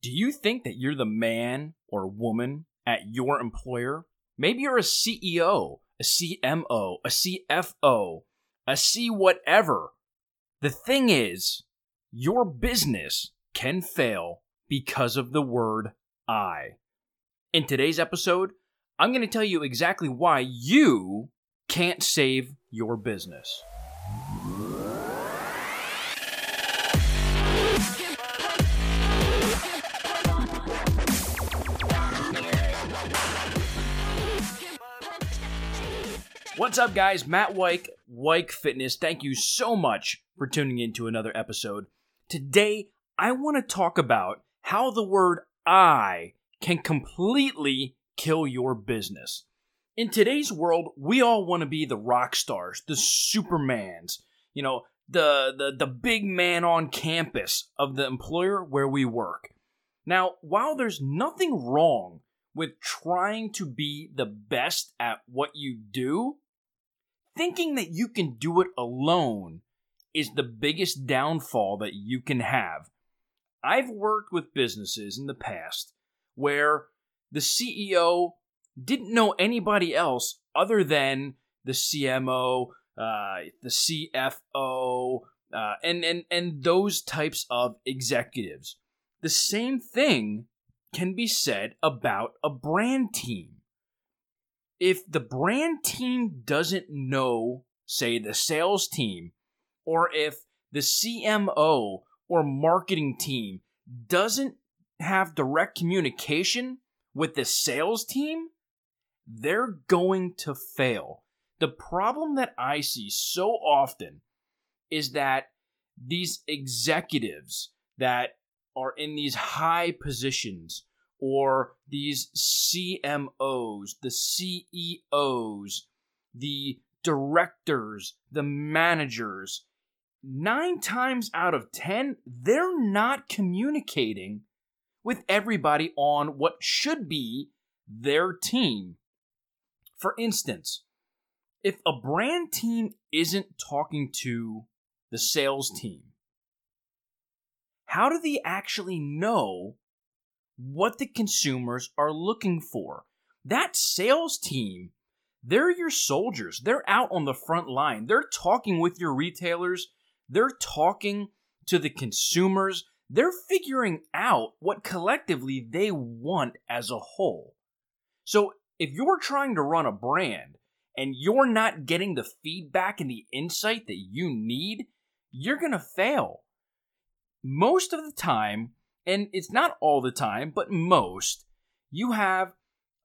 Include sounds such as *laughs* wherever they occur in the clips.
Do you think that you're the man or woman at your employer? Maybe you're a CEO, a CMO, a CFO, a C whatever. The thing is, your business can fail because of the word I. In today's episode, I'm going to tell you exactly why you can't save your business. What's up, guys? Matt Weik, Weik Fitness. Thank you so much for tuning in to another episode. Today, I want to talk about how the word I can completely kill your business. In today's world, we all want to be the rock stars, the supermans, you know, the, the, the big man on campus of the employer where we work. Now, while there's nothing wrong with trying to be the best at what you do, thinking that you can do it alone is the biggest downfall that you can have. I've worked with businesses in the past where the CEO didn't know anybody else other than the CMO, uh, the CFO, uh, and, and, and those types of executives. The same thing can be said about a brand team if the brand team doesn't know, say, the sales team, or if the CMO or marketing team doesn't have direct communication with the sales team, they're going to fail. The problem that I see so often is that these executives that are in these high positions or these CMOs, the CEOs, the directors, the managers, nine times out of ten, they're not communicating with everybody on what should be their team. For instance, if a brand team isn't talking to the sales team, how do they actually know what the consumers are looking for. That sales team, they're your soldiers. They're out on the front line. They're talking with your retailers. They're talking to the consumers. They're figuring out what collectively they want as a whole. So if you're trying to run a brand and you're not getting the feedback and the insight that you need, you're going to fail. Most of the time, and it's not all the time, but most, you have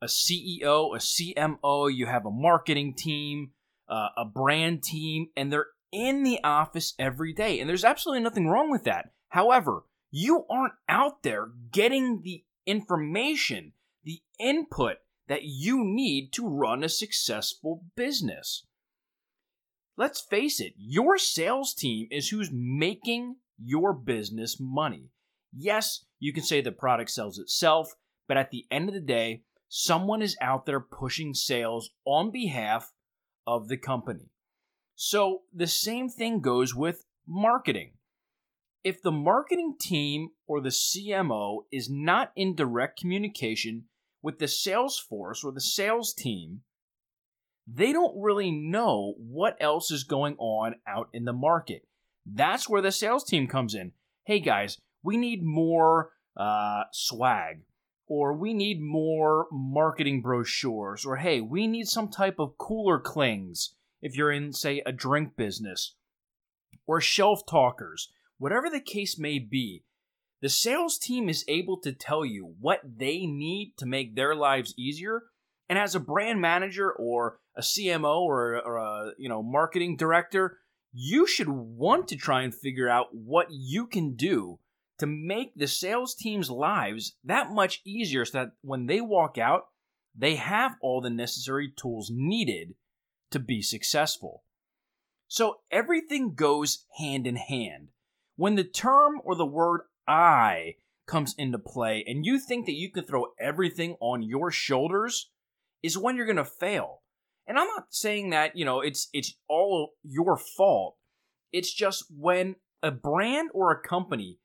a CEO, a CMO, you have a marketing team, uh, a brand team, and they're in the office every day. And there's absolutely nothing wrong with that. However, you aren't out there getting the information, the input that you need to run a successful business. Let's face it, your sales team is who's making your business money. Yes, you can say the product sells itself, but at the end of the day, someone is out there pushing sales on behalf of the company. So the same thing goes with marketing. If the marketing team or the CMO is not in direct communication with the sales force or the sales team, they don't really know what else is going on out in the market. That's where the sales team comes in. Hey guys, we need more uh, swag, or we need more marketing brochures, or hey, we need some type of cooler clings if you're in, say, a drink business, or shelf talkers, whatever the case may be. The sales team is able to tell you what they need to make their lives easier. And as a brand manager or a CMO or, or a you know marketing director, you should want to try and figure out what you can do to make the sales team's lives that much easier so that when they walk out, they have all the necessary tools needed to be successful. So everything goes hand in hand. When the term or the word I comes into play and you think that you can throw everything on your shoulders, is when you're going to fail. And I'm not saying that, you know, it's it's all your fault. It's just when a brand or a company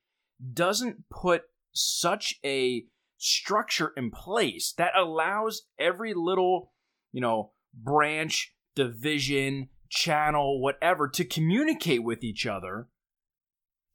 doesn't put such a structure in place that allows every little, you know, branch, division, channel, whatever to communicate with each other,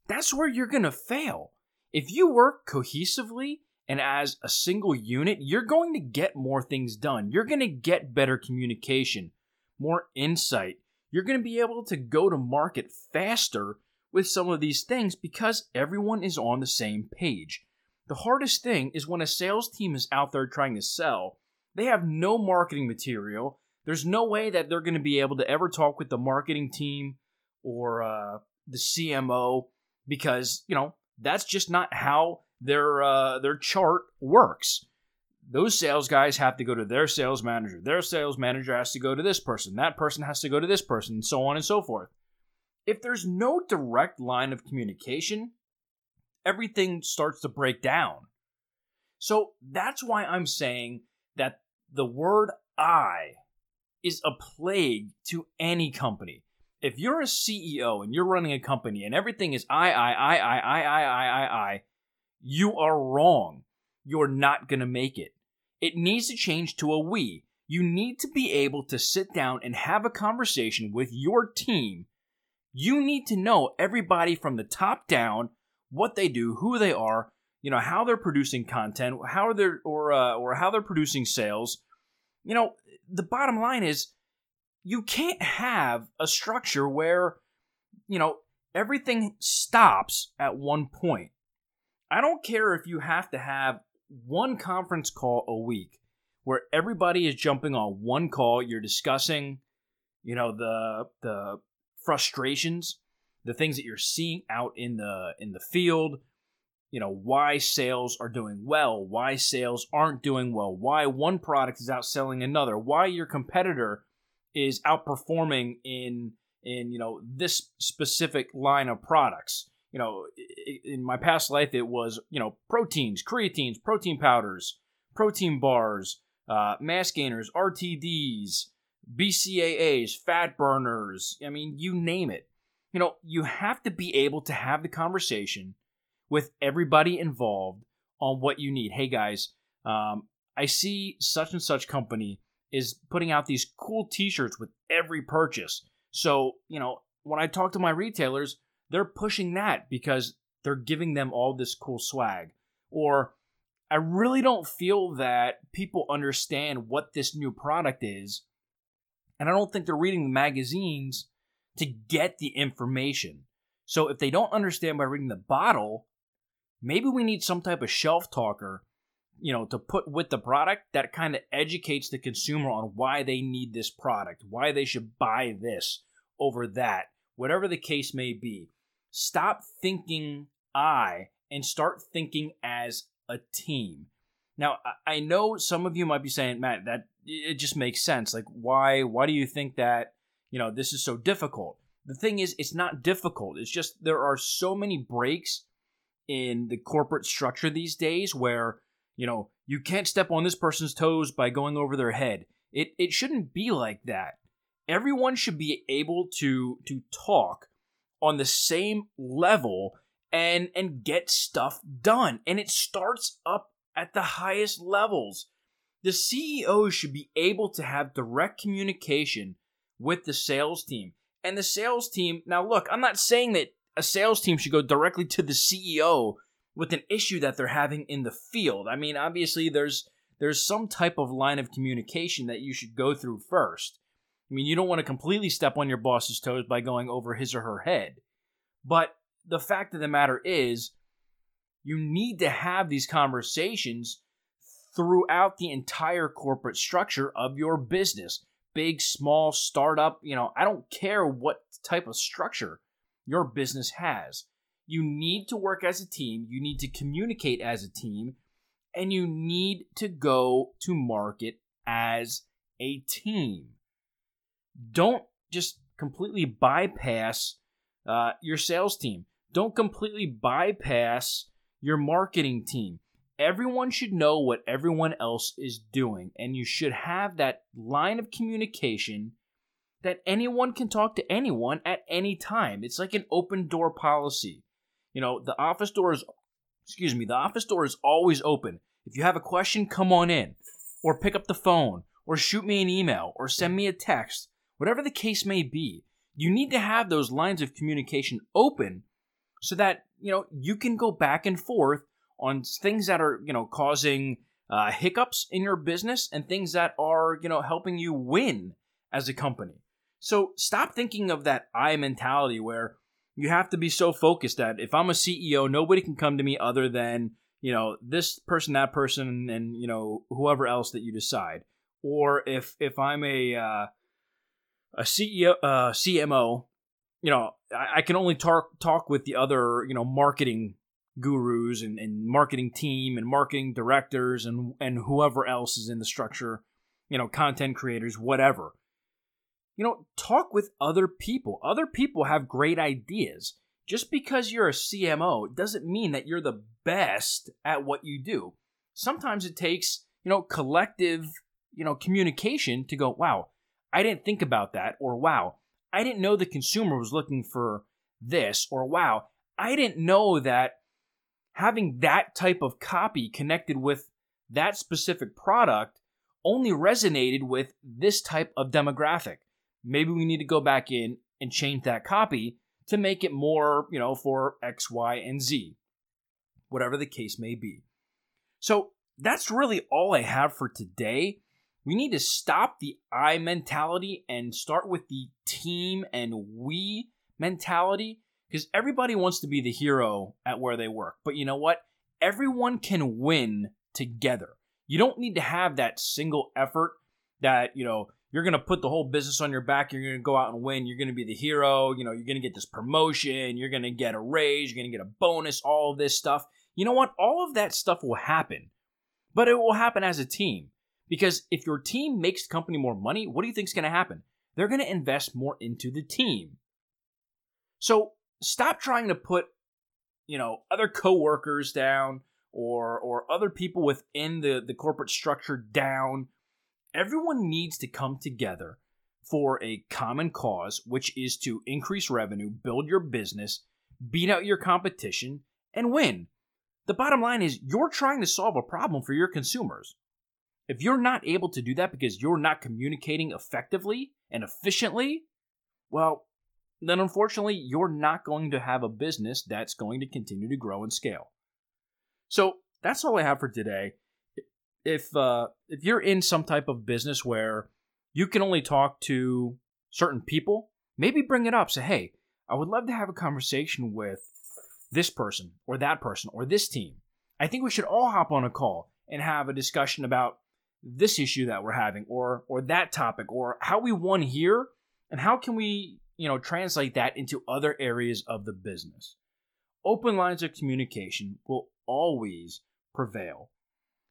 that's where you're going to fail. If you work cohesively and as a single unit, you're going to get more things done. You're going to get better communication, more insight. You're going to be able to go to market faster with some of these things because everyone is on the same page. The hardest thing is when a sales team is out there trying to sell, they have no marketing material. There's no way that they're going to be able to ever talk with the marketing team or uh, the CMO because, you know, that's just not how their uh, their chart works. Those sales guys have to go to their sales manager. Their sales manager has to go to this person. That person has to go to this person, and so on and so forth. If there's no direct line of communication, everything starts to break down. So that's why I'm saying that the word I is a plague to any company. If you're a CEO and you're running a company and everything is I, I, I, I, I, I, I, I, I, you are wrong. You're not going to make it. It needs to change to a we. You need to be able to sit down and have a conversation with your team. You need to know everybody from the top down, what they do, who they are, you know, how they're producing content, how they're or uh, or how they're producing sales. You know, the bottom line is you can't have a structure where you know everything stops at one point. I don't care if you have to have one conference call a week where everybody is jumping on one call, you're discussing, you know, the the frustrations, the things that you're seeing out in the in the field, you know, why sales are doing well, why sales aren't doing well, why one product is outselling another, why your competitor is outperforming in in you know this specific line of products. You know, in my past life, it was, you know, proteins, creatines, protein powders, protein bars, uh, mass gainers, RTDs, BCAAs, fat burners. I mean, you name it. You know, you have to be able to have the conversation with everybody involved on what you need. Hey, guys, um, I see such and such company is putting out these cool t shirts with every purchase. So, you know, when I talk to my retailers, they're pushing that because they're giving them all this cool swag. Or I really don't feel that people understand what this new product is. And I don't think they're reading the magazines to get the information. So if they don't understand by reading the bottle, maybe we need some type of shelf talker, you know, to put with the product that kind of educates the consumer on why they need this product, why they should buy this over that, whatever the case may be. Stop thinking I and start thinking as a team. Now, I know some of you might be saying, Matt, that it just makes sense. Like, why? Why do you think that? You know, this is so difficult. The thing is, it's not difficult. It's just there are so many breaks in the corporate structure these days where you know you can't step on this person's toes by going over their head. It it shouldn't be like that. Everyone should be able to to talk on the same level and and get stuff done. And it starts up at the highest levels. The CEO should be able to have direct communication with the sales team. And the sales team, now look, I'm not saying that a sales team should go directly to the CEO with an issue that they're having in the field. I mean, obviously there's there's some type of line of communication that you should go through first. I mean, you don't want to completely step on your boss's toes by going over his or her head. But the fact of the matter is, you need to have these conversations throughout the entire corporate structure of your business. Big, small, startup, you know, I don't care what type of structure your business has. You need to work as a team, you need to communicate as a team, and you need to go to market as a team don't just completely bypass uh, your sales team. Don't completely bypass your marketing team. Everyone should know what everyone else is doing, and you should have that line of communication that anyone can talk to anyone at any time. It's like an open door policy. You know, the office door is excuse me, the office door is always open. If you have a question, come on in, or pick up the phone, or shoot me an email, or send me a text, whatever the case may be. You need to have those lines of communication open so that, you know, you can go back and forth on things that are, you know, causing uh, hiccups in your business and things that are, you know, helping you win as a company. So stop thinking of that I mentality where you have to be so focused that if I'm a CEO, nobody can come to me other than, you know, this person, that person, and, you know, whoever else that you decide. Or if, if I'm a, uh, a CEO, uh, CMO, you know, I can only talk, talk with the other, you know, marketing gurus and, and marketing team and marketing directors and and whoever else is in the structure, you know, content creators, whatever. You know, talk with other people. Other people have great ideas. Just because you're a CMO doesn't mean that you're the best at what you do. Sometimes it takes, you know, collective, you know, communication to go, wow, I didn't think about that, or wow, I didn't know the consumer was looking for this, or wow, I didn't know that having that type of copy connected with that specific product only resonated with this type of demographic. Maybe we need to go back in and change that copy to make it more, you know, for X, Y, and Z, whatever the case may be. So that's really all I have for today. We need to stop the I mentality and start with the team and we mentality because everybody wants to be the hero at where they work. But you know what? Everyone can win together. You don't need to have that single effort that, you know, you're going to put the whole business on your back. You're going to go out and win. You're going to be the hero. You know, you're going to get this promotion. You're going to get a raise. You're going to get a bonus, all of this stuff. You know what? All of that stuff will happen, but it will happen as a team. Because if your team makes the company more money, what do you think is going to happen? They're going to invest more into the team. So stop trying to put, you know, other coworkers down or or other people within the, the corporate structure down. Everyone needs to come together for a common cause, which is to increase revenue, build your business, beat out your competition, and win. The bottom line is you're trying to solve a problem for your consumers. If you're not able to do that because you're not communicating effectively and efficiently, well, then unfortunately you're not going to have a business that's going to continue to grow and scale. So that's all I have for today. If uh, if you're in some type of business where you can only talk to certain people, maybe bring it up. Say, hey, I would love to have a conversation with this person or that person or this team. I think we should all hop on a call and have a discussion about this issue that we're having or or that topic or how we won here and how can we you know, translate that into other areas of the business. Open lines of communication will always prevail.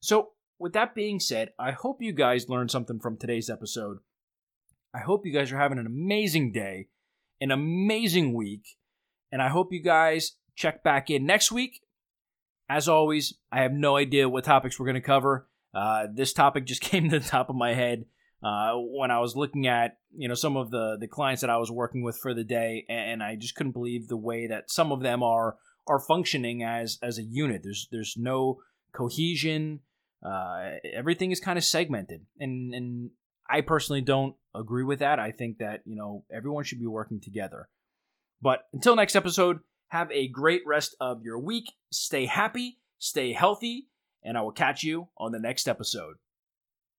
So, with that being said, I hope you guys learned something from today's episode. I hope you guys are having an amazing day, an amazing week, and I hope you guys check back in next week. As always, I have no idea what topics we're going to cover. Uh, this topic just *laughs* came to the top of my head uh, when I was looking at you know some of the the clients that I was working with for the day, and I just couldn't believe the way that some of them are are functioning as as a unit. There's there's no cohesion. Uh, everything is kind of segmented, and and I personally don't agree with that. I think that you know everyone should be working together. But until next episode, have a great rest of your week. Stay happy, stay healthy, and I will catch you on the next episode.